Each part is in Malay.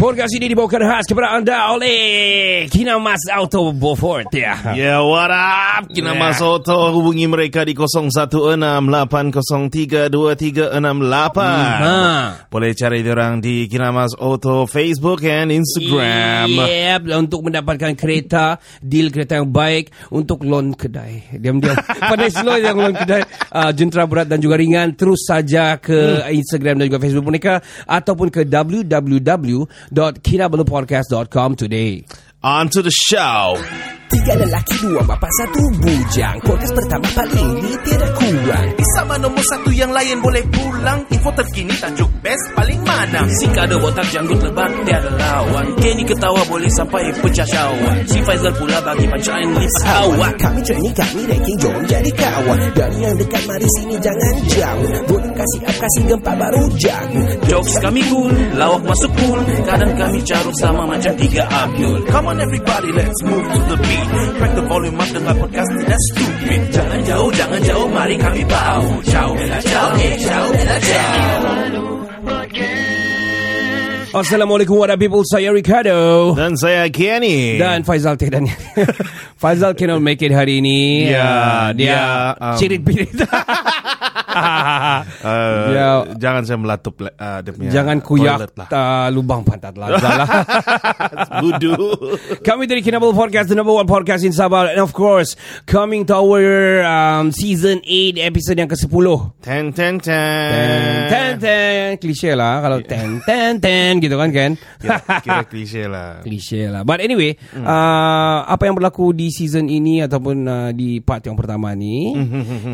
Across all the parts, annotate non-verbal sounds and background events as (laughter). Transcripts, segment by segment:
ini dibawakan khas kepada anda oleh Kinamas Auto Beaufort ya. Yeah, what up? Kina Yeah. Auto hubungi mereka di 0168032368. Ha. Boleh cari diorang di Kinamas Auto Facebook and Instagram. Yep, untuk mendapatkan kereta, deal kereta yang baik untuk loan kedai. Diam-diam. (laughs) Pandai slow yang loan kedai. Uh, jentera berat dan juga ringan. Terus saja ke Instagram dan juga Facebook mereka. Ataupun ke www.kinabalupodcast.com today. On to the show. Tiga lelaki, dua bapa, satu bujang. Podcast pertama paling ini tidak kurang. Sama nombor satu yang lain boleh pulang Info terkini tajuk best paling mana Si kado botak janggut lebat tiada lawan Kenny ketawa boleh sampai pecah syawak Si Faizal pula bagi pancaan lipat awak Kami training, kami ranking, jom jadi kawan. Dari yang dekat, mari sini jangan jauh. Boleh kasih up, kasih gempa baru jago. Jokes kami cool, lawak masuk cool Kadang kami carut sama macam tiga Abdul Come on everybody let's move to the beat Crack the volume up dengar podcast tidak stupid Jangan jauh, jangan jauh, mari kami bau Ciao, bella ciao, eh ciao, bella ciao Assalamualaikum warahmatullahi people. Saya Ricardo. Dan saya Kenny. Dan Faizal tidak (laughs) Faizal cannot make it hari ini. Ya, Ah, dia dia, um, cirit-pirit. (laughs) Uh, (laughs) Ya. Jangan saya melatup uh, dia punya Jangan kuyak lah. uh, lubang pantat lah. Zala. (laughs) Budu. (laughs) Kami dari Kinabalu Podcast, the number one podcast in Sabah. And of course, coming to our um, season 8 episode yang ke-10. ten ten ten. Ten, ten, ten. Klise lah kalau ten, ten, ten gitu kan, Ken? Kira, kira klise lah. Klise lah. But anyway, uh, apa yang berlaku di season ini ataupun uh, di part yang pertama ni,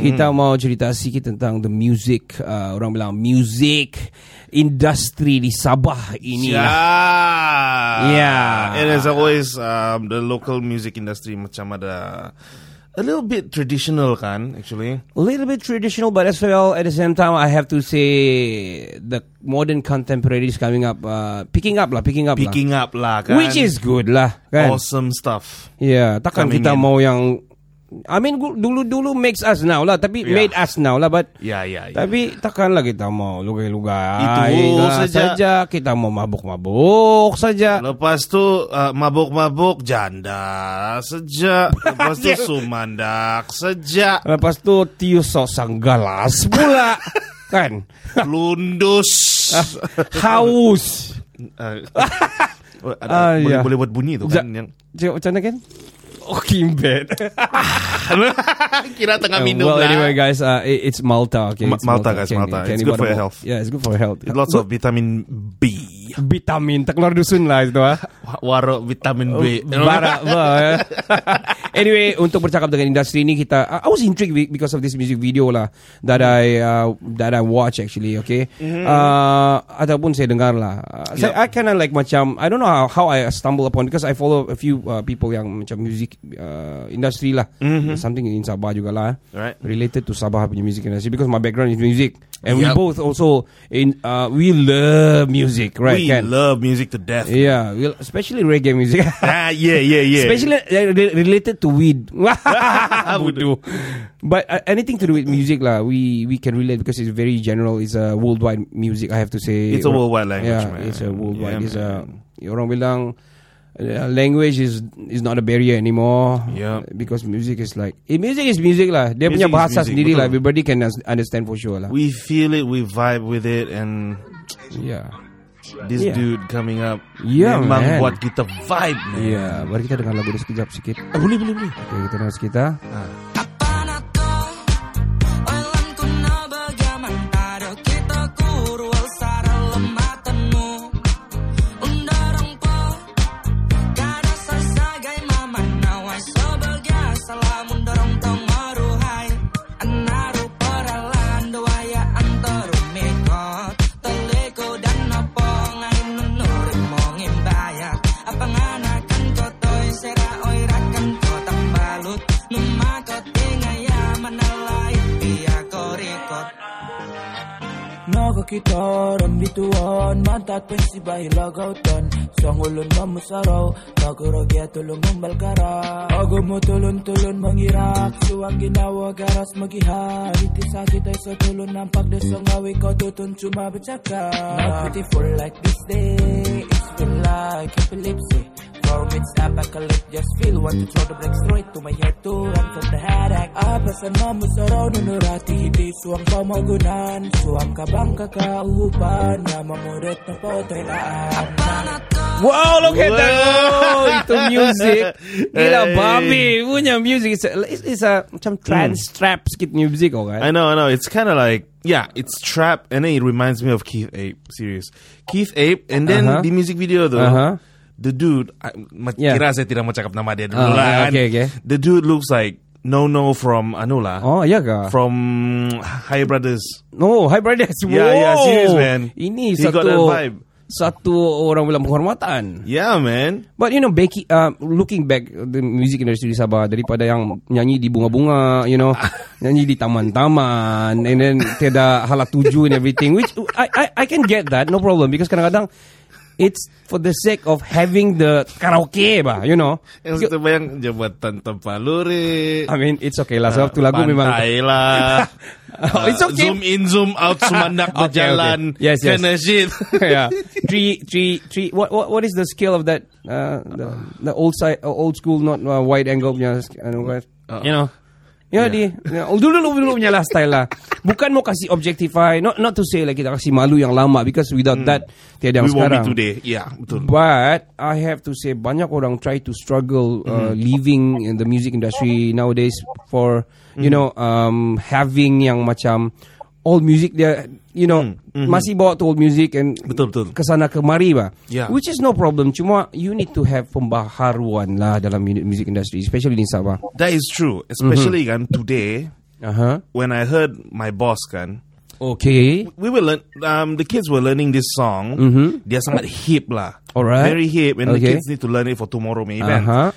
kita mau cerita sikit tentang the music, uh, orang bilang music industry di Sabah ini Yeah. Yeah. And as always, um, the local music industry macam ada a little bit traditional kan, actually. A little bit traditional, but as well at the same time, I have to say the modern contemporary is coming up, uh, picking up lah, picking up Picking lah. up lah kan. Which is good lah, kan? awesome stuff. Yeah, takkan Coming kita in. mau yang I mean dulu-dulu makes us now lah Tapi Yeah. made us now lah But Ya, ya, ya. Tapi takkanlah kita mau lugai-lugai Itu lah saja. Kita mau mabuk-mabuk saja Lepas tu uh, mabuk-mabuk janda sejak. Lepas tu (laughs) sumandak sejak. Lepas tu tius sosang galas pula (laughs) Kan Lundus. (laughs) Haus Uh, ada, Ah, boleh, ya. boleh buat bunyi tu Ja- kan yang Cakap macam mana kan Oh kimbet (laughs) kira tengah minum well, lah. anyway, guys, uh, it- it's Malta. Okay, Ma- it's Malta, guys, Malta. It's good for your health. Yeah, it's good for your health. With lots of vitamin B. vitamin. Tak keluar dusun lah itu. Ah. Waro vitamin B. Bah, eh. (laughs) anyway, untuk bercakap dengan industri ini kita, I was intrigued be- because of this music video lah that I uh, that I watch actually. Okay, uh, ataupun saya dengar lah. Uh, saya, I kind of like macam I don't know how, how I stumble upon because I follow a few uh, people yang macam music uh, industry lah. Something in Sabah juga lah. Right. Related to Sabah punya music industry because my background is music and we Yup. both also in uh, we love music, right? We Kan? love music to death. Yeah, we, especially reggae music. (laughs) Ah, yeah, yeah, yeah. Especially uh, re- related to weed. (laughs) (laughs) Voodoo. But uh, anything to do with music lah, we we can relate because it's very general. It's a worldwide music. I have to say. It's a worldwide language, Yeah, man. it's a worldwide. Yeah, it's a orang bilang uh, language is is not a barrier anymore. Yeah. Because music is like eh, music is music lah. Dia Music punya bahasa music, sendiri lah. Everybody can understand for sure lah. We feel it, we vibe with it, and yeah. this Yeah. dude coming up Yeah, memang man. buat kita vibe, man. Yeah, mari kita dengar lagu dia sekejap sikit. Ah, boleh, boleh, boleh. Okay, kita dengar sikit ah. Kita Rambituan Mantat pensibahi lagautan Sang ulun mamusaraw Nagurogya tulong membalkara Ako mo tulon-tulon mangirak Suang ginawa garas magiha Iti sakit ay sa tulon ng pagdesong awi ko tutun cuma bercakap Not beautiful like this day It's feel like epilepsy From its apocalypse Just feel want to throw the black straight to my head To run from the headache Apa sa mamusaraw Nunurati hindi suang pamagunan Suang kabang kakauhupan Na mamurit na potrelaan Wow, look at that. Oh, itu music. (laughs) Gila, Hey. babi punya music. It's a, it's, it's a macam trance trap sikit music kan. I know, I know. It's kind of like yeah, it's trap, and then it reminds me of Keith Ape. Serious, Keith Ape, and then Uh-huh. the music video though. Uh-huh. The dude, I, Yeah. kira saya tidak mau cakap nama dia dulu Ah, lah. kan. okay, okay. The dude looks like No No from anu lah. Oh, ya kah? From High Brothers. No, hi brothers. Yeah, yeah, Wow. serious, man. Ini He satu got that vibe. satu orang bilang penghormatan. Yeah, man. But you know, Becky, uh, looking back the music industry di Sabah daripada yang nyanyi di bunga-bunga, you know, (laughs) nyanyi di taman-taman, and then tiada halak tuju and everything, which I, I I can get that, no problem, because kadang-kadang it's for the sake of having the karaoke, bah, you know. Yang terbayang jabatan Tempaluri. I mean, it's okay lah. Sebab tu lagu memang Pantai lah. (laughs) Oh, it's okay. Zoom in, zoom out, (laughs) sumandak Okay, berjalan. okay. Yes, yes. Kinda shit. (laughs) yeah. Three, three, three. What, what, what is the scale of that? Uh, the, the old side, uh, old school, not uh, wide angle punya. Ano. You know. You know, di, yeah. dulu dulu dulu punya lah style lah. Bukan mau kasih objectify, not not to say like kita kasih malu yang lama because without that tiada yang Hmm. We won't sekarang. be today. Yeah, betul. But I have to say banyak orang try to struggle uh, Mm-hmm. living in the music industry nowadays for you know um, having yang macam old music dia you know masih bawa old music and Mm-hmm. Betul, betul. kesana kemari bah. Yeah. Which is no problem. Cuma you need to have pembaharuan lah dalam mu- music industry, especially di Sabah. That is true. Especially kan today Uh huh. when I heard my boss kan Okay. we were learn, um the kids were learning this song. Dia sangat hip lah. Alright. Very hip and the Okay. kids need to learn it for tomorrow may Uh event. huh.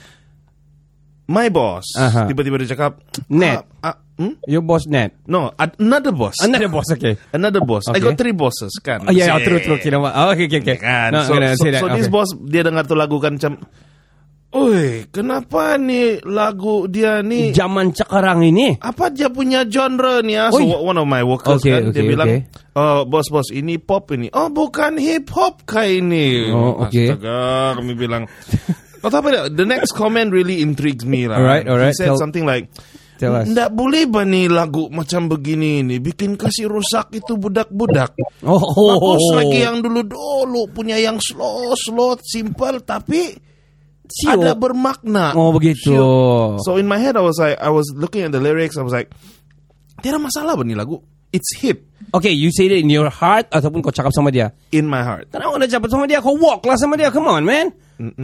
My boss Aha. tiba-tiba dia cakap Net. ah, ah, hmm? Your boss net. No, another boss. Another boss. Okay. Another boss. I Okay. got three bosses kan. Oh yeah, yeah true, true. Oh, okay, okay, okay. Kan. No, so, so, so this Okay. boss dia dengar tu lagu kan macam Oi, kenapa ni lagu dia ni Zaman sekarang ini. apa dia punya genre ni ah? So Oi. one of my workers Okay, kan dia okay, bilang, okay. "Oh, bos bos ini pop ini." Oh, bukan hip hop kayak ini. Oh, okay. Astaga, kami bilang. Kau tahu apa dia? The next comment really intrigues me lah. Alright, alright. He said Tell- something like, Tell us. Nggak boleh ba ni lagu macam begini ni bikin kasih rusak itu budak-budak. Oh, Bagus lagi yang dulu-dulu punya yang slow, slow, simple tapi Sio. ada bermakna. Oh, begitu. Sio. So in my head I was like I was looking at the lyrics I was like Tiada masalah ba ni lagu? It's hip Okay, you say it in your heart ataupun kau cakap sama dia. in my heart. Kenapa kau nak cakap sama dia? Kau walk lah sama dia. Come on, man.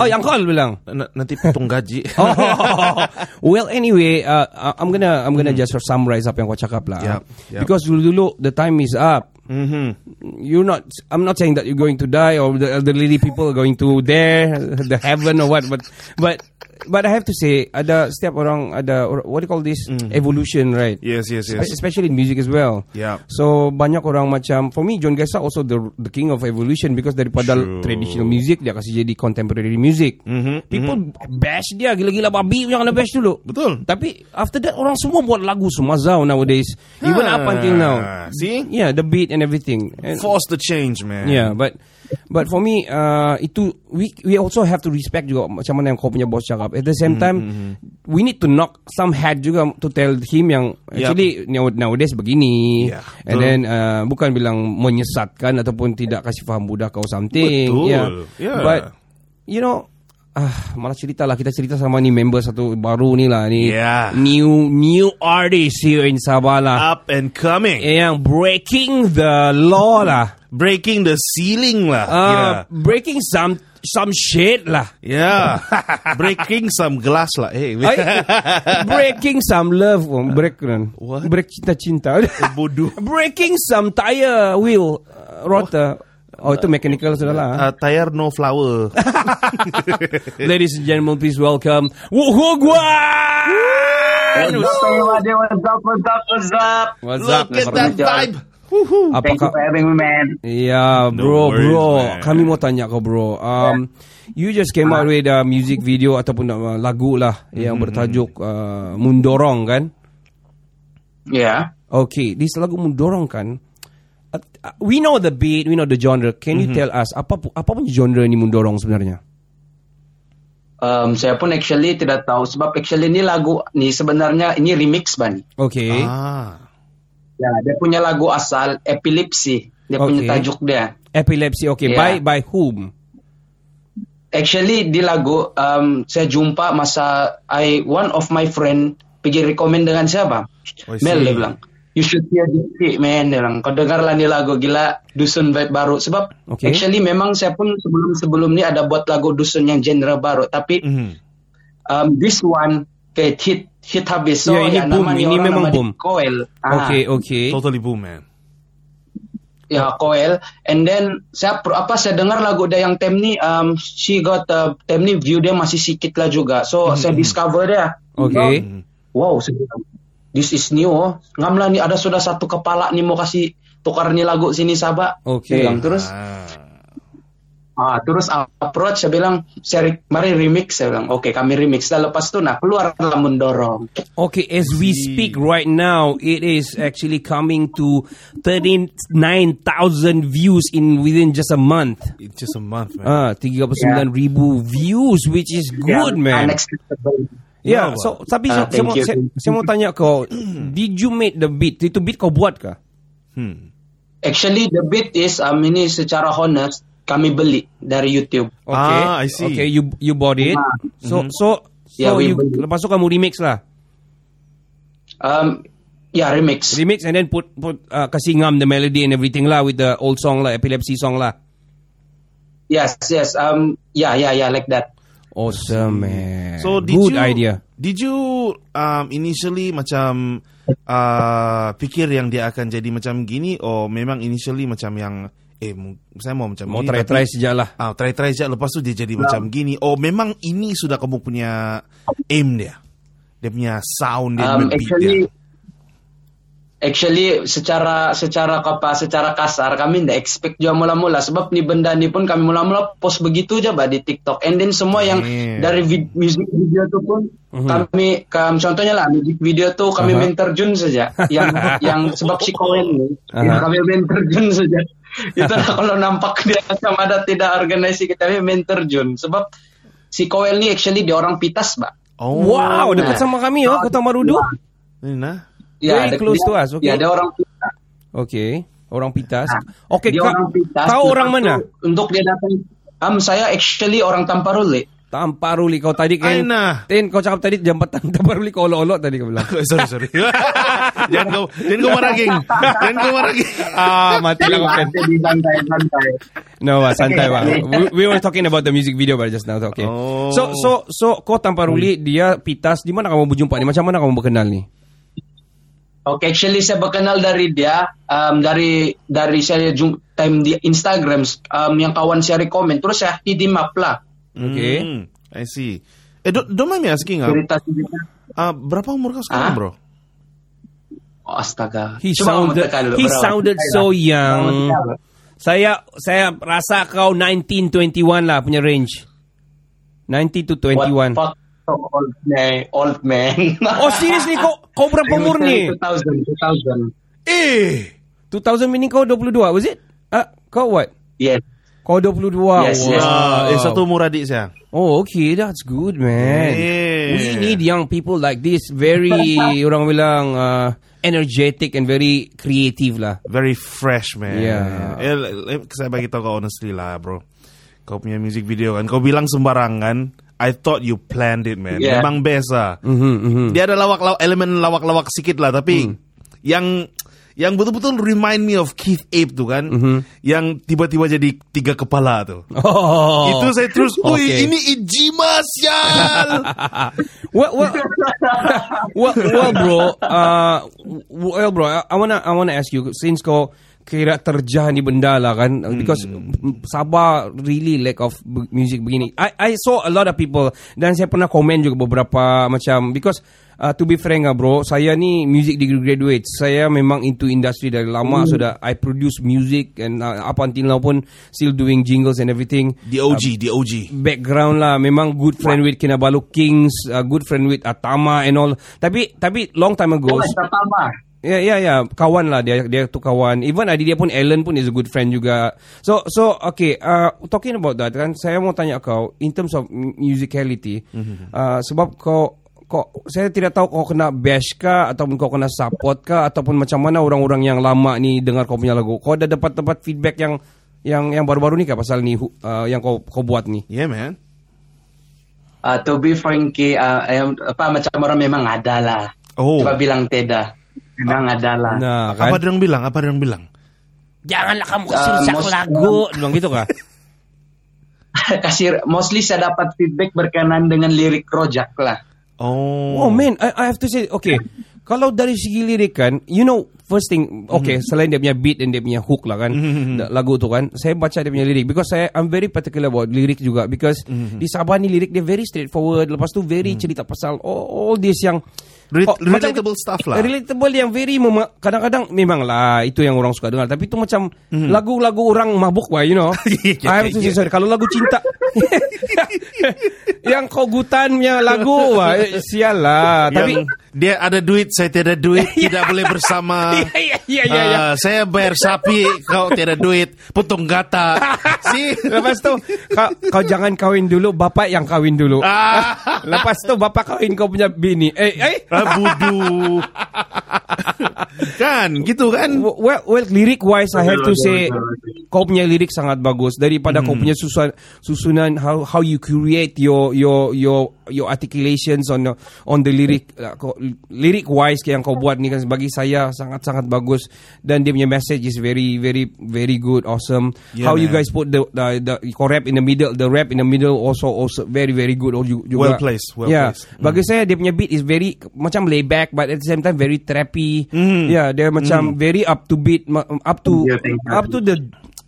Oh, yang kau bilang. N- nanti potong gaji. (laughs) oh, well, anyway, uh, I'm gonna I'm gonna just summarize apa yang kau cakap lah. Yep, yep. Because dulu-dulu the time is up. Mhm. You're not. I'm not saying that you're going to die or the elderly people are going to there, the heaven or what. But but but I have to say, ada setiap orang ada what do you call this evolution, right? Mm. Yes, yes, yes. Espe- Especially in music as well. Yeah. So banyak orang macam for me John Gessa also the the king of evolution because daripada True. traditional music dia kasih jadi contemporary music. Mhm, People bash dia gila-gila babi yang kena bash dulu. Betul. Tapi after that orang semua buat lagu semua zau nowadays. Even up until now. See? Yeah, the beat and everything. And, Force the change, man. yeah, but but for me uh, itu we we also have to respect juga macam mana yang kau punya boss cakap. At the same time, we need to knock some head juga to tell him yang actually now- nowadays begini. Yeah, and betul. then uh, bukan bilang menyesatkan ataupun tidak kasih faham budak kau something. Betul. Yeah. Yeah. But you know Ah, malah cerita lah kita cerita sama ni member satu baru ni lah ni Yeah. new new artist here in Sabah lah Up and coming. yang breaking the law lah Breaking the ceiling lah. uh, kira. breaking some some shit lah Yeah. (laughs) Breaking some glass lah. Hey. Ay, breaking some love oh, break kan What? break cinta-cinta Bodoh. (laughs) breaking some tire wheel uh, rotor oh itu mechanical sudah lah Uh, tire no flower. (laughs) ladies and gentlemen please welcome Wuhu Gua Look at that vibe. Thank you Apakah for having me, man. Ya, No bro, worries, bro. man. Kami mau tanya kau, bro. Um, you just came out with a music video ataupun uh, lagu lah yang bertajuk uh, Mundorong kan? Yeah. Okay, this lagu Mundorong kan? Uh, we know the beat, we know the genre. Can you tell us apa apa punya genre ni Mundorong sebenarnya? Um, saya pun actually tidak tahu sebab actually ini lagu ni sebenarnya ini remix ban. Okay. Ah. Ya, dia punya lagu asal Epilepsy. Dia punya Okay. tajuk dia. Epilepsy. Okay, by Yeah. by whom? Actually di lagu um, saya jumpa masa I one of my friend pergi rekomend dengan siapa? Oh, Mel dia bilang. You should hear this shit, man. Dia bilang, kau dengarlah ni lagu gila dusun vibe baru. Sebab Okay. actually memang saya pun sebelum sebelum ni ada buat lagu dusun yang genre baru. Tapi Mhm. um, this one kayak hit hit habis. So Ya, ini yang boom. Ini memang boom. Koel. Ah, Okay, okay. Totally boom, man. Ya Koel. And then saya apa saya dengar lagu dia yang tem ni um, she got uh, tem ni view dia masih sikit lah juga. So saya discover dia. Okay. So, wow, saya bilang, this is new. Oh. Ngamlah ni ada sudah satu kepala ni mau kasih tukar ni lagu sini sabak. Okay. Saya bilang, terus Ah. ah terus approach saya bilang saya re- mari remix saya bilang oke kami remix dan lepas tu nah keluar lah mendorong Okay, as we speak right now, it is actually coming to 39,000 views in within just a month. It's just a month, man. Ah, 39,000 views which is good, man. unacceptable Yeah, Wow. so tapi Ah, saya, saya, mau, saya, saya mau tanya kau, (clears throat) did you make the beat? Itu beat kau buat kah? Hmm. Actually, the beat is um, ini secara honest kami beli dari YouTube. Okay. Ah, I see. Okay, you you bought it. Ah. So so so Yeah, we you beli. lepas tu kamu remix lah. Um, ya remix. Remix and then put put uh, kasih ngam the melody and everything lah with the old song lah, epilepsy song lah. Yes, yes. Um, yeah, yeah, yeah, like that. Awesome man. So did good you, idea. Did you um, initially macam uh, fikir yang dia akan jadi macam gini, or memang initially macam yang eh saya mau macam Mau gini, try tapi- try sejak lah. Ah, try try saja lepas tu dia jadi macam gini. Oh, memang ini sudah kamu punya aim dia. Dia punya sound dia, Um, punya beat actually, dia. Actually secara secara apa secara kasar kami tidak expect juga mula-mula sebab ni benda ni pun kami mula-mula post begitu aja bah di TikTok and then semua yang Damn. dari vid- music video tu pun kami kam, contohnya lah music video tu kami Aha. main terjun saja yang (laughs) yang sebab si Koen ni yang kami main terjun saja itu kalau nampak dia macam ada tidak organisasi kita main terjun sebab si Koel ni actually dia orang pitas bah Oh. Wow, dekat Nah. sama kami oh, Kota Marudu. Ini nah. Very close dia- to us, okay. Ya, dia orang pitas. Okay, orang pitas. Nah, Okay, dia ka- orang pitas. kau orang mana? tu, Untuk dia datang. Um, saya actually orang Tamparuli. Tamparuli kau tadi kan. Ay, nah. Tin kau cakap tadi jam petang (laughs) Tamparuli kau olok-olok tadi kau bilang. (laughs) sorry sorry. (laughs) jangan kau jangan kau marah geng. Jangan kau marah geng. ah, mati lah kau kan. No, ah, santai bang. We, we were talking about the music video but just now. Okay. Oh. So so so kau Tamparuli dia pitas di mana kamu berjumpa ni? Macam mana kamu berkenal ni? Okay, actually saya berkenal dari dia um, dari dari saya jum, time di Instagram um, yang kawan saya rekomend terus saya hit him up lah Okay. Hmm, I see. Eh, don't, don't mind me asking, ah, cerita cerita. ah, berapa umur kau sekarang, Ah? bro? Oh, astaga. He Cuma sounded dulu, he bro. sounded so young. Saya saya rasa kau 19 21 lah punya range. 19 to 21. What fuck old man, old man. Oh seriously kau kau berapa umur ni? 2000, 2000. Eh, 2000 meaning kau 22 was it? Ah, kau what? Yes. Kau 22. Yes, wow. yes. ah, eh satu umur adik saya. Oh, okay, that's good, man. Yeah. We need young people like this, very (laughs) orang bilang uh, energetic and very creative lah. Very fresh, man. Yeah. Eh, saya bagi tau kau honestly lah, bro. Kau punya music video kan, kau bilang sembarangan. I thought you planned it, man. Yeah. Memang best lah. Mhm, mhm. Dia ada lawak, lawak elemen lawak-lawak sedikit lah, tapi Hmm. yang yang betul-betul remind me of Keith Ape tu kan, yang tiba-tiba jadi tiga kepala tu. Hmm. Oh. Itu saya terus, Okay. ini Ijima sial. (laughs) well, well, (laughs) well, well, bro. Uh, well, bro. I, I wanna, I wanna ask you since kau kira terjah ni benda lah kan because Sabah really lack of b- music begini. I I saw a lot of people dan saya pernah komen juga beberapa macam because uh, to be frank ah bro, saya ni music degree graduate. Saya memang into industry dari lama sudah I produce music and uh, up until now pun still doing jingles and everything. The OG, the OG. background lah memang good friend with Kinabalu Kings uh, good friend with Atama and all tapi tapi long time ago Oh, pertama. Ya ya ya kawan lah dia dia tu kawan. Even adik dia pun Ellen pun is a good friend juga. So so okay uh, talking about that kan saya mau tanya kau in terms of mu- musicality uh, sebab kau kau saya tidak tahu kau kena bash kah ataupun kau kena support kah ataupun macam mana orang-orang yang lama ni dengar kau punya lagu. Kau ada dapat dapat feedback yang yang yang baru-baru ni kah pasal ni hu- uh, yang kau kau buat ni? Yeah, man. Uh, to be frankie, uh, apa macam orang memang ada lah. Oh. Coba bilang teda. Memang ada lah. Nah, Apa kan? dia orang bilang? Apa dia orang bilang? Janganlah kamu Uh, rusak lagu. Bilang gitu kah? (laughs) Kasih mostly saya dapat feedback berkenaan dengan lirik rojak lah. Oh. Oh man, I, I have to say, okay. (laughs) Kalau dari segi lirik kan, you know, first thing, okay, selain dia punya beat dan dia punya hook lah kan, da- lagu tu kan, saya baca dia punya lirik. Because saya, I'm very particular about lirik juga. Because di Sabah ni lirik dia very straightforward. Lepas tu very cerita pasal all, all this yang... Re- Oh, macam- relatable stuff lah. Relatable yang very mema- kadang-kadang memang lah itu yang orang suka dengar tapi itu macam lagu-lagu orang mabuk wah you know. (laughs) Yeah, I have to say yeah. sorry kalau lagu cinta (laughs) yang kogutan punya lagu wah eh, sial lah tapi Yang dia ada duit, saya tiada duit, (laughs) tidak boleh bersama. Iya, iya, iya, iya. Ah, saya bayar sapi, kau tiada duit, potong gata. Si, Lepas tu kau, kau jangan kahwin dulu Bapak yang kahwin dulu Ah. Lepas tu bapak kahwin kau punya bini Eh eh ah, budu. (laughs) kan, gitu kan? Well, well lirik wise I have to say kau punya lirik sangat bagus daripada kau punya susunan susunan how how you create your your your your articulations on the, on the lyric uh, lirik wise yang kau buat ni kan bagi saya sangat sangat bagus dan dia punya message is very very very good awesome Yeah, how you man. guys put the the, the kau rap in the middle the rap in the middle also also very very good oh, ju- juga Well placed, well yeah. placed. bagi saya dia punya beat is very macam lay back but at the same time very trappy Mm. yeah dia macam very up to beat ma- up to Yeah, up to the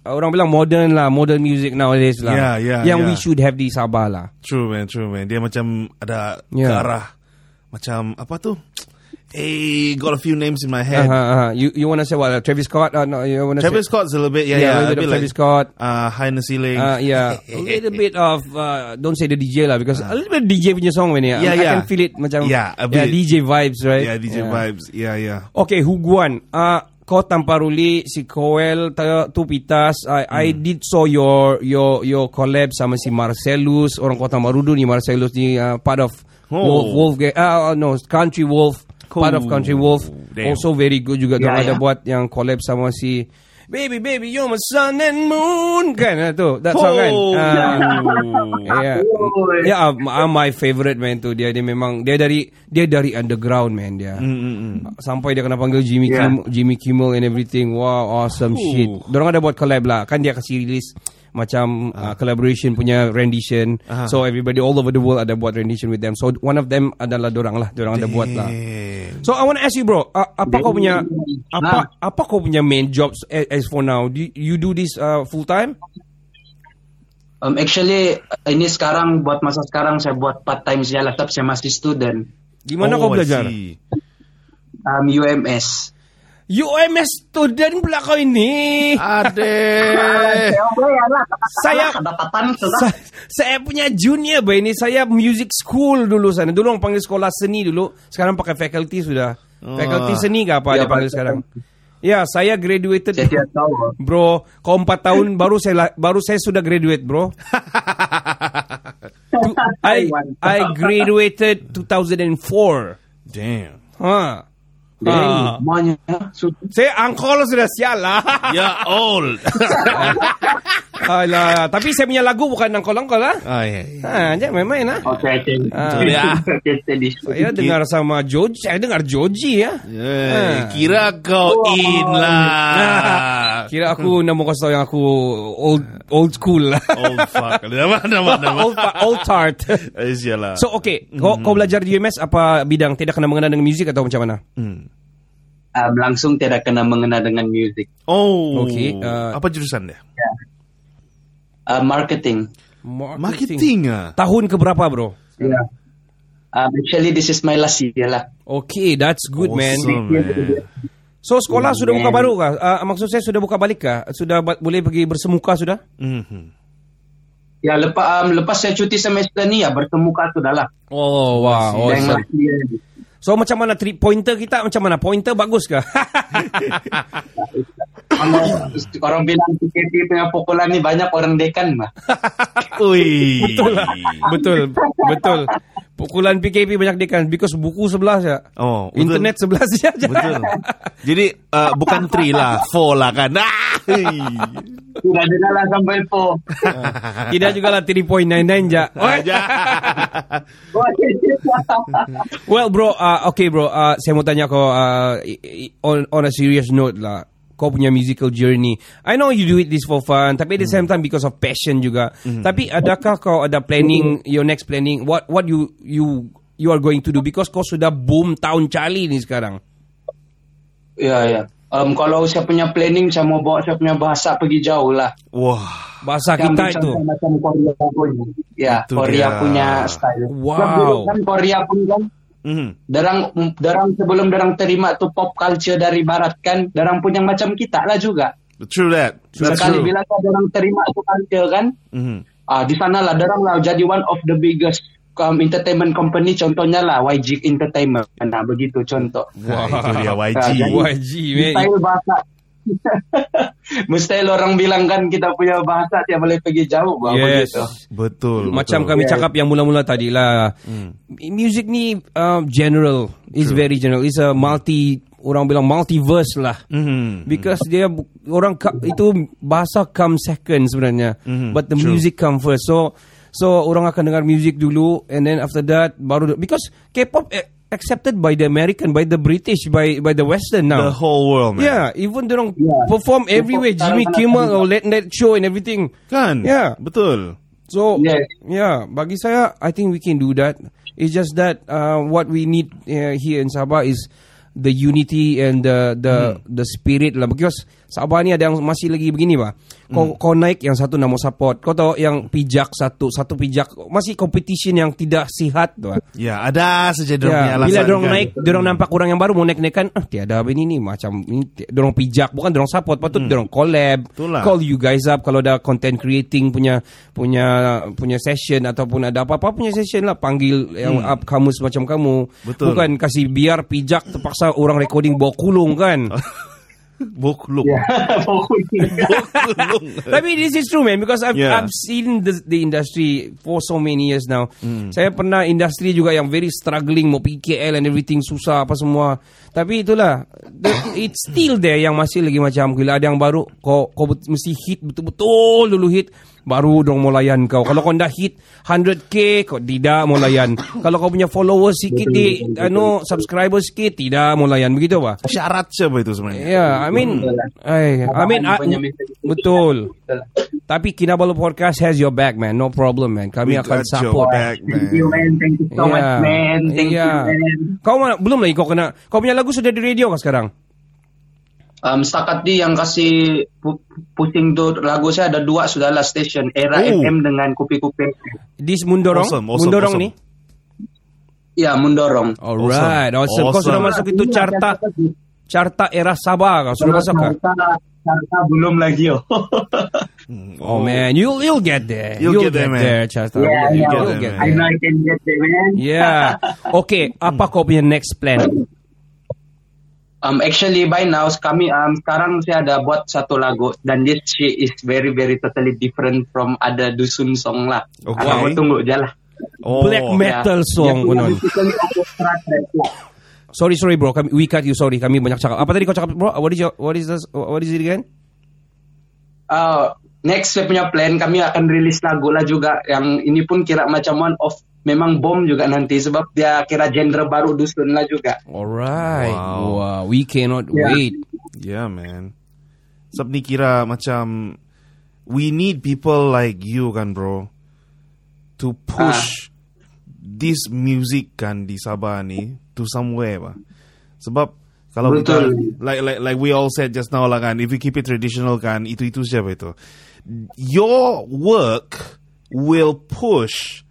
orang bilang modern lah modern music nowadays lah Yeah, yeah, yang we yeah. should have di Sabah lah True man, true man. Dia macam ada ke Yeah. arah macam apa tu? Hey, got a few names in my uh head. uh you you want to say what uh, Travis Scott uh, no, you want to Travis say, Scott's a little bit, yeah, Yeah, yeah, a little bit of Travis Scott. Uh, high in the ceiling. Uh, yeah, (laughs) a little bit of uh, don't say the DJ lah because a little bit DJ punya song when Yeah, I yeah. can feel it macam Yeah, a yeah bit. DJ vibes right yeah, DJ vibes. Yeah, yeah. Okay, Huguan. Uh, kau Tamparuli, si Coel, ta- tu Pitas. I, I Hmm. did saw your your your collab sama si Marcellus, orang Kota Marudu ni Marcellus ni uh, part of Oh. Wolf Wolf Ga- uh, no Country Wolf, part of Cool. Country Wolf. Damn. Also very good juga Ya, yeah, ada buat yang collab sama si Baby, baby, you're my sun and moon kan uh, tu that song kan. Oh. Uh, (laughs) yeah, yeah, uh, uh, my favorite man tu dia dia memang dia dari dia dari underground man dia. Sampai dia kena panggil Jimmy Yeah. Kim, Jimmy Kimmel and everything. Wow, awesome Ooh. shit. Dorang ada buat collab lah. Kan dia kasih release macam uh, collaboration punya rendition. Ah. So everybody all over the world ada buat rendition with them. So one of them adalah dorang lah. Dorang ada buat lah. So I want to ask you bro, uh, apa kau punya apa apa kau punya main jobs as, as for now? Do you, you do this uh, full time? Um, actually, ini sekarang buat masa sekarang saya buat part time saja lah, tapi saya masih student. Di mana Oh, kau belajar? Um, UMS. UMS student pula kau ini. Ade. Saya- kedapatan Sa- saya punya junior boy ini saya music school dulu sana. Dulu orang panggil sekolah seni dulu. Sekarang pakai faculty sudah. Faculty seni ke apa Ya, dia panggil sekarang? Ya, saya graduated Saya tahu. Bro, kau empat tahun baru saya baru saya sudah graduate, bro. (laughs) I I graduated 2004. Damn. Ha. Jadi, Ha. semuanya sudah Saya angkol sudah sial lah. Ya old. (laughs) Alah, tapi saya punya lagu bukan angkol-angkol lah. Ah, yeah, yeah. Ha, jangan main-main lah. Ah. Oke, steady. Saya dengar sama Joji, saya dengar Joji ya. Eh, kira kau in lah. Kira aku nak mau kasih tahu yang aku old old school lah. Old fuck. Nama nama nama. (laughs) old, old tart. Eh, sialah. So okay, kau, kau belajar di UMS apa bidang tidak kena mengenai dengan musik atau macam mana? Hmm. um, langsung tidak kena mengena dengan music. Oh. Okay, uh, apa jurusan dia? Uh, marketing. Marketing ah. Tahun ke berapa bro? Yeah. Um, actually, this is my last year lah. Okay, that's good man. Awesome, man. So sekolah Yeah, sudah buka man. baru kah? Uh, maksud saya sudah buka balik kah? Sudah ba- boleh pergi bersemuka sudah? Mhm. Ya, lepas um, lepas saya cuti semester ni ya bertemuka sudah lah. Oh wow, Dan awesome. last year. So macam mana three pointer kita macam mana? Pointer bagus? Kalau (laughs) orang bilang PKP punya pukulan ni banyak orang dekan mah. Ui. betul lah. Betul. Betul. Pukulan PKP banyak dekan because buku sebelah saja. Oh, betul. Internet sebelah saja. (laughs) Betul. Jadi uh, bukan three lah, four lah kan. Ah! Sudah dengar lah sampai po. (laughs) Tidak juga lah 3.99 je. Aja. Well bro, uh, okay bro, uh, saya mau tanya kau uh, on on a serious note lah. Kau punya musical journey. I know you do it this for fun, tapi at the same time because of passion juga. Tapi adakah kau ada planning your next planning what what you you you are going to do because kau sudah boom tahun Charlie ni sekarang. Ya ya. Um, kalau saya punya planning saya mau bawa saya punya bahasa pergi jauh lah. Wah. Bahasa Saya kita itu. Macam Korea pun. Ya, Itu Korea dia. punya style. Wow. Sebab dulu kan Korea pun kan Mhm. Darang darang sebelum darang terima tu pop culture dari barat kan, darang pun yang macam kita lah juga. True that. That's Sekali true. bila darang terima tu culture kan, Mhm. ah di sana lah darang lah jadi one of the biggest um, entertainment company contohnya lah YG Entertainment. Nah, begitu contoh. Wah, itu dia YG. Ah, jadi- YG. Mustahil bahasa (laughs) Mustahil orang bilang kan kita punya bahasa dia boleh pergi jauh bah, Yes. begitu. Betul. Macam betul. kami Yes. cakap yang mula-mula tadi lah. Music ni uh, general. It's very general. It's a multi orang bilang multiverse lah. Mhm. Because dia bu- orang itu bahasa come second sebenarnya. Mhm, But the true. music come first. So so orang akan dengar music dulu and then after that baru because K-pop eh, accepted by the American, by the British, by by the Western now. The whole world, man. Yeah, even they don't Yeah. perform everywhere. Sekarang Jimmy Kimmel or late night show and everything. Kan? Yeah. Betul. So Yes. yeah, bagi saya, I think we can do that. It's just that uh, what we need uh, here in Sabah is the unity and the the the spirit lah. Because Sabah ni ada yang masih lagi begini bah. Kau kau naik yang satu nak support. Kau tahu yang pijak satu satu pijak masih competition yang tidak sihat tu. Ya, ada saja dia punya Ya, alasan. bila dorong kan? naik, dorong nampak orang yang baru mau naik-naikan, ah tiada ini ni macam ini dorong pijak bukan dorong support, patut dorong collab, Itulah. call you guys up kalau ada content creating punya punya punya session ataupun ada apa-apa punya session lah panggil yang up kamu semacam kamu. Betul. Bukan kasih biar pijak terpaksa orang recording bawa kulung kan. (laughs) Bokluk. Ya, (laughs) pokoknya. (laughs) Tapi this is true man because I've, Yeah. I've seen the, the industry for so many years now. Saya pernah industri juga yang very struggling mau PKL and everything susah apa semua. Tapi itulah the, it's still there yang masih lagi macam bila ada yang baru kau kau mesti hit betul-betul dulu hit baru dong mau layan kau. Kalau kau dah hit 100k kau tidak mau layan. (coughs) Kalau kau punya followers sikit di anu subscribers sikit tidak mau layan begitu apa? Syarat siapa itu sebenarnya? Yeah, I mean, I, I mean, I, Punya message. betul. Tapi Kinabalu Podcast has your back, man. No problem, man. Kami We akan support. back, Thank you, man. Thank you so much, Yeah. man. Thank Yeah. you, man. Kau mana, belum lagi kau kena. Kau punya lagu sudah di radio kah sekarang? Um, setakat di yang kasih pu- pusing tu lagu saya ada dua sudah lah station Era Oh. FM dengan Kupi-Kupi. Di Mundorong? Awesome, awesome, Mundorong awesome. ni? Ya, mendorong. Alright, awesome. Kau Awesome. sudah masuk itu carta carta era Sabah kau sudah masuk kah? Carta, carta belum lagi oh. (laughs) Oh man, you'll you'll get there. You'll get there, man. Carta. yeah, You'll yeah, get you'll there, get man. I know there. I can get there, man. Yeah. (laughs) Okay, apa kau punya next plan? Um, actually by now kami um, sekarang saya ada buat satu lagu dan this she is very very totally different from other dusun song lah. Okay. Aku tunggu je lah. Oh. Black metal song orchestra track lah. Sorry, sorry bro. Kami, we cut you. Sorry, kami banyak cakap. Apa tadi kau cakap bro? What is your, what is this, what is it again? Uh, next saya punya plan kami akan rilis lagu lah juga yang ini pun kira macam one of memang bom juga nanti sebab dia kira genre baru dusun lah juga. Alright. Wow. Wow. We cannot Yeah. wait. Yeah, man. Sebab ni kira macam we need people like you kan, bro, to push this music kan di Sabah ni to somewhere, bah. Sebab Kalau kita like like like we all said just now lah kan, if we keep it traditional kan, itu itu siapa itu. Your work will push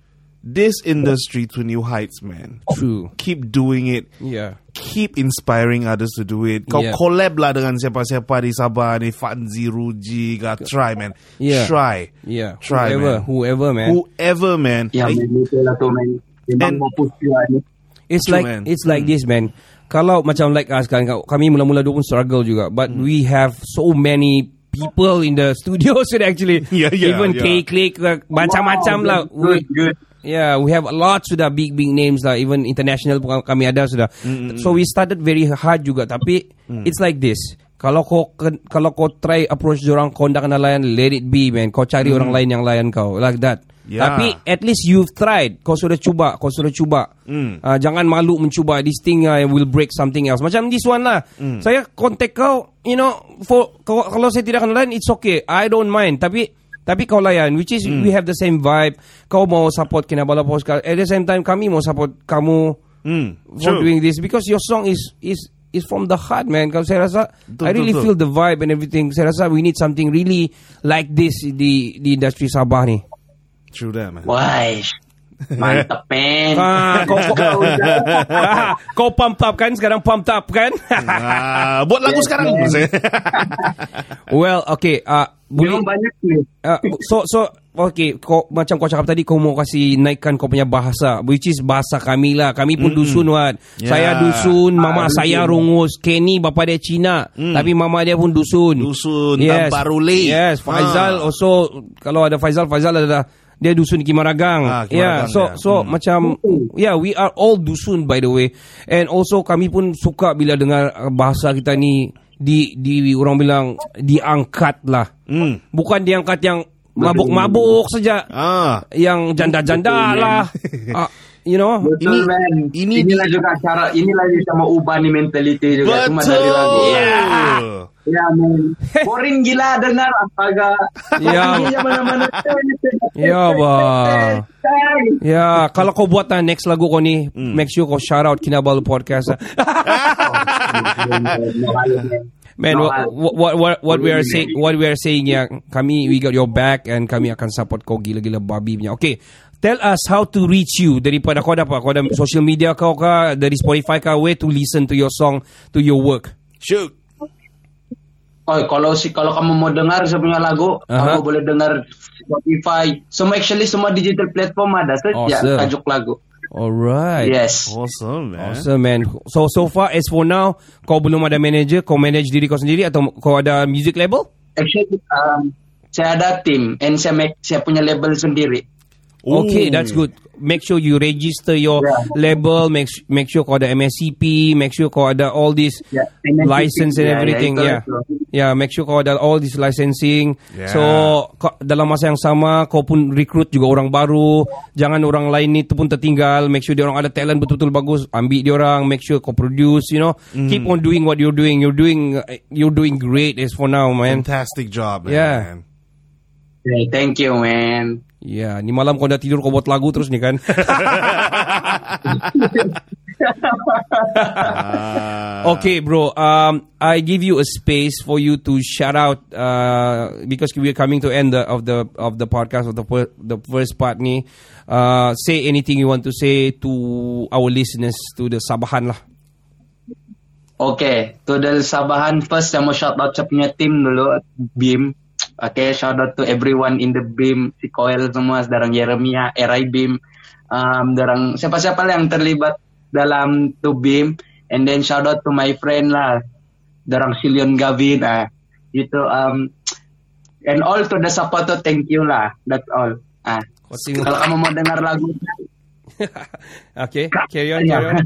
this industry to new heights, man. True. Keep doing it. Yeah. Keep inspiring others to do it. Kau Yeah. collab lah dengan siapa-siapa di Sabah ni, Fanzi, Ruji, got try man. Yeah. Try. Yeah. Try, whoever, man. whoever, man. Whoever man. Ya, Like, man, betul lah tu, man. Memang And- mau push juga ni. It's like man. it's like this man. Kalau macam like us kan kami mula-mula dulu pun struggle juga but Hmm. we have so many people in the (laughs) studios actually (laughs) Yeah, yeah, even yeah. K Click uh, macam-macam Wow, lah Good, good. Yeah, we have a lot sudah big big names lah. Even international pun kami ada sudah. Hmm, So we started very hard juga. Tapi it's like this. Kalau kau kalau kau try approach orang kau tak kenal layan, let it be man. Kau cari orang lain yang layan kau like that. Yeah. Tapi at least you've tried. Kau sudah cuba, kau sudah cuba. Hmm. Uh, jangan malu mencuba. This thing uh, will break something else. Macam this one lah. Hmm. Saya kontak kau, you know, for kalau saya tidak kenal layan, it's okay. I don't mind. Tapi tapi kau layan Which is Hmm. We have the same vibe. Kau mau support Kinabalu Podcast At the same time Kami mau support kamu Mm, For true. doing this Because your song is Is is from the heart man. Kalau saya rasa Betul, I really betul, feel the vibe And everything. Saya rasa we need something Really Like this Di di industri Sabah ni. True that man. Wah, (laughs) mantap, man. ah, kau, kau, Ah, kau pumped up kan Sekarang pumped up kan Ah, buat lagu sekarang. (laughs) Well okay uh, boleh, Memang banyak ni. Uh, so so okay kau macam kau cakap tadi kau mau kasih naikkan kau punya bahasa which is bahasa kami lah kami pun dusun wat Yeah. saya dusun mama Ah, saya dusun. rungus Kenny bapa dia Cina tapi mama dia pun dusun Dusun, yes Tamparuli. yes Faizal Ah. also kalau ada Faizal Faizal ada dia dusun Kimaragang. Ah, yeah, Kimaragang, so ya. so Hmm. macam yeah, we are all dusun by the way. And also kami pun suka bila dengar uh, bahasa kita ni di di orang bilang diangkat lah. Hmm. Bukan diangkat yang mabuk-mabuk saja. Ah. Yang janda-janda lah. (laughs) Ah, you know? Betul, Ini- man. ini- inilah juga cara, inilah yang sama ubah ni mentality juga. Cuma dari lagu. Betul. Ya, man. (laughs) Boring gila dengar astaga. Ya. (laughs) Mana-mana. Ya, ba. Ya, kalau kau buat lah next lagu kau ni, make sure kau shout out Kinabalu Podcast. ah. (laughs) Man, No, what, what what what we are saying what we are saying ya, kami we got your back and kami akan support kau gila-gila babi punya. Okay. Tell us how to reach you daripada kau ada apa? Kau ada social media kau kah? Dari Spotify kah? Where to listen to your song, to your work? Shoot. Oh, kalau si kalau kamu mau dengar saya punya lagu, Aha. kamu boleh dengar Spotify. Semua actually semua digital platform ada. Search ya Awesome. tajuk lagu. Alright. Yes. Awesome, man. Awesome man. So so far as for now, kau belum ada manager, kau manage diri kau sendiri atau kau ada music label? Actually, um, saya ada tim and saya make, saya punya label sendiri. Okay, that's good. Make sure you register your Yeah. label. Make make sure kau ada MSCP. Make sure kau ada all this Yeah, MSCP. license and Yeah, yeah, everything. Yeah, itu. yeah. Make sure kau ada all this licensing. Yeah. So kau, dalam masa yang sama kau pun recruit juga orang baru. Jangan orang lain itu pun tertinggal. Make sure dia orang ada talent betul-betul bagus. Ambil dia orang. Make sure kau produce. You know, Mm. keep on doing what you're doing. You're doing you're doing great as for now, man. Fantastic job, man. Yeah. Yeah, thank you, man. Ya, ni malam kau dah tidur kau buat lagu terus ni kan. (laughs) Ah. Okay, bro. Um, I give you a space for you to shout out uh, because we're coming to end the, of the of the podcast of the the first part ni. Uh, say anything you want to say to our listeners to the Sabahan lah. Okay, to the Sabahan first saya mau shout out saya punya tim dulu BIM. Okay, shout out to everyone in the BIM, si Koel semua, darang Yeremia, Erai BIM, um, darang siapa-siapa lah yang terlibat dalam to BIM, and then shout out to my friend lah, darang Silion Gavin, ah, itu um, and all to the supporter, thank you lah, that's all. Ah, kalau kamu mau dengar lagu (laughs) okay, carry on, carry on.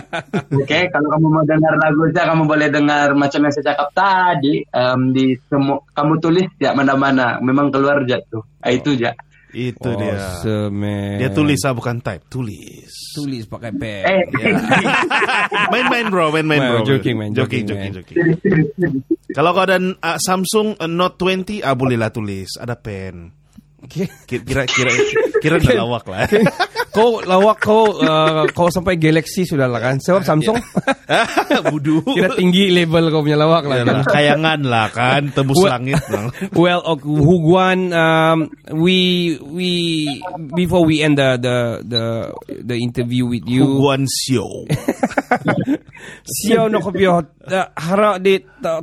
(laughs) Oke, kalau kamu mau dengar lagu saya, kamu boleh dengar macam yang saya cakap tadi um, di semua kamu tulis ya mana-mana, memang keluar aja tuh. Ah, itu aja. Itu dia. Awesome, man. Dia tulis ah bukan type, tulis. tulis pakai pen. Eh, (laughs) Main-main bro, main-main Man, bro. joking, man, Joking, joking, joking, joking. Kalau kau ada uh, Samsung uh, Note 20, ah bolehlah tulis. Ada pen. Okay. Kira kira kira, kira lawak lah. Kau lawak kau uh, kau sampai Galaxy sudah lah kan. Sebab Samsung (laughs) Budu. kira tinggi level kau punya lawak lah. Kan? kayangan lah kan tembus Well- langit lah. (laughs) Well, okay, Huguan, um, we we before we end the the the the interview with you, Guan Xiu. (laughs) siaw nak pio hara di ta-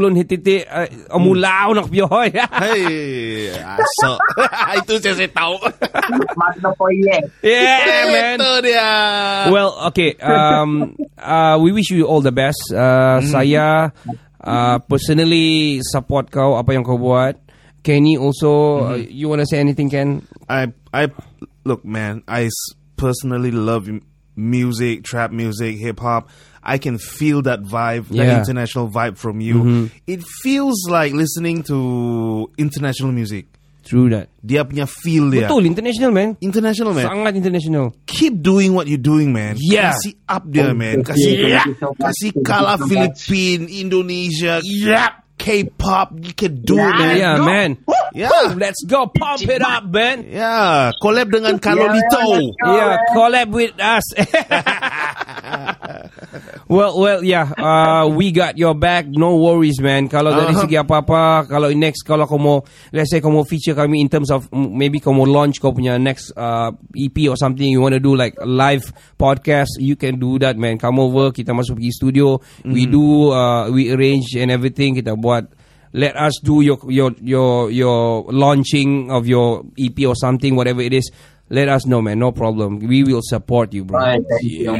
tangat eh, hititi uh, amulaw nak pio hoy. (laughs) Hei, aso. (laughs) Itu saya, saya tahu. Mata poye. yeah, man. Itu dia. Well, okay. Um, uh, we wish you all the best. Uh, Saya uh, personally support kau apa yang kau buat. Kenny also, uh, you want to say anything, Ken? I I look, man. I personally love music, trap music, hip hop. I can feel that vibe, that international vibe from you. Mm-hmm. It feels like listening to international music. True that. Dia punya feel dia. Betul, international, man. International man. Sangat international. Keep doing what you're doing, man. Yeah. Kasih up dia, man. Thank Kasih, you, thank you so much. kasih Thank kalah so. Philippine, Indonesia, yeah, K-pop. You can do it, man. Yeah, man. Yeah. Let's go, pump it up, man. Yeah. Collab dengan Carlolito. Yeah, collab with us. (laughs) (laughs) well, well, yeah. Uh, we got your back. No worries, man. Kalau dari Uh-huh. segi apa-apa, kalau next, kalau kau mau, let's say kau mau feature kami in terms of mm, maybe kau mau launch kau punya next uh, EP or something, you want to do like a live podcast, you can do that, man. Come over, kita masuk pergi studio, we do, uh, we arrange and everything, kita buat. Let us do your your your your launching of your EP or something, whatever it is. Let us know, man. No problem. We will support you, bro. Right, thank you.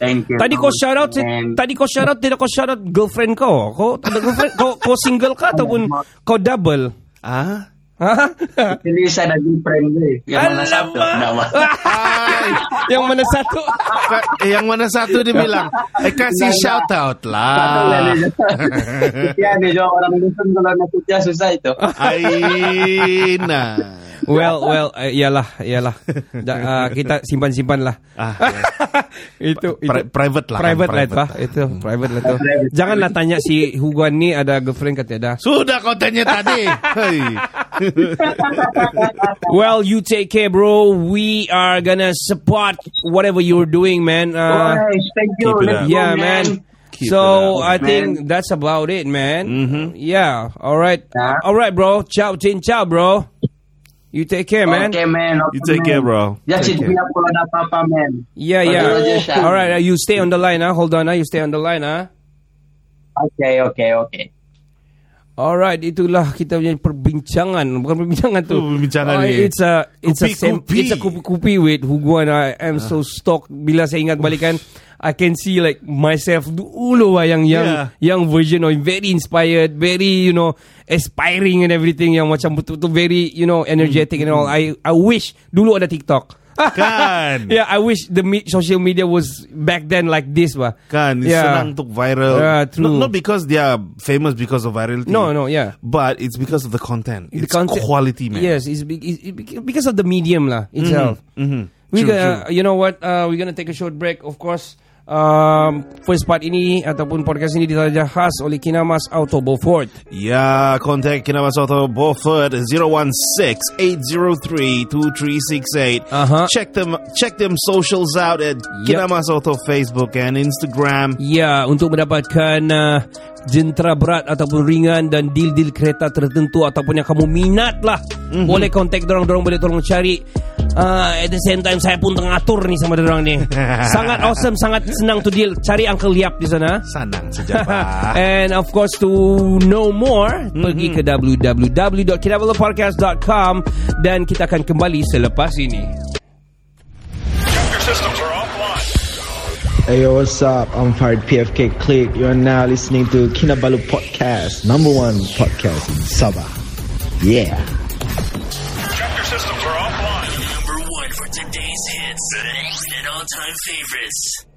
Thank you. Tadi kau shout out, Man. tadi kau shout out, tidak kau shout out girlfriend kau. Kau ada girlfriend, kau, kau single ka ataupun (laughs) kau double? Ah? Ha? Actually, saya ada girlfriend gue. Yang mana satu? (laughs) Yang mana satu? (laughs) Eh, yang mana satu dia bilang? Eh kasih shout out Satu lah lah. Ya, nih jawab orang dusun kalau nakutnya susah itu. Aina. Well, well, uh, iyalah, iyalah. Da, uh, (laughs) kita simpan-simpan lah. Ah, (laughs) itu, itu Pri- private lah kan, Private lah itu, private. ah. itu private lah itu. (laughs) Janganlah tanya si Huguan ni ada girlfriend ke tidak. Sudah kau tanya tadi. Well, you take care, bro. We are gonna support whatever you're doing, man. Uh, Guys, thank you. keep it up. go, yeah, man. Keep so up, I man. think that's about it, man. Mm-hmm. Yeah. All right. Yeah. All right, bro. Ciao, chin, ciao, bro. You take care, man. Okay, man. You take care, bro. Ya, Take care. siap kalau ada man. Yeah, yeah. All right. Uh, you stay on the line, huh? Hold on, huh? You stay on the line, huh? Okay, okay, okay. Alright, itulah kita punya perbincangan. Bukan perbincangan tu. Oh, perbincangan ni. It's a it's a sem- Kupi-kupi. it's a kupi-kupi with Huguan. I am so stoked bila saya ingat balikan. I can see like myself dulu lah yang yang Yeah. yang version of very inspired, very you know aspiring and everything yang macam betul-betul very you know energetic and all. I I wish dulu ada TikTok. Kan. (laughs) yeah, I wish the me- social media was back then like this, bah. Kan, it's Yeah. senang untuk viral. Yeah, true. Not, not because they are famous because of virality. No, no, yeah. But it's because of the content. The It's content- quality, man. Yes, it's, be- it's because of the medium lah itself. Mhm. We True, gonna, you know what? Uh, we're gonna take a short break. Of course, um, first part ini ataupun podcast ini ditaja khas oleh Kinamas Auto Beaufort. Yeah, contact Kinamas Auto Beaufort 016-803-2368. Uh-huh. Check them check them socials out at Kinamas Auto Facebook and Instagram. Ya, untuk mendapatkan uh, jentera berat ataupun ringan dan deal-deal kereta tertentu ataupun yang kamu minat lah. Mhm. Boleh kontak dorang, dorang boleh tolong cari. Uh, at the same time saya pun tengah atur ni sama dorang ni. (laughs) sangat awesome, sangat senang to deal. Cari Uncle Yap di sana. Sanang saja, Pak. (laughs) And of course to know more Pergi ke www.kinabalopodcast.com Dan kita akan kembali selepas ini Hey yo, what's up? I'm Farid PFK Click. You're now listening to Kinabalu Podcast, number one podcast in Sabah. Yeah. Favorites.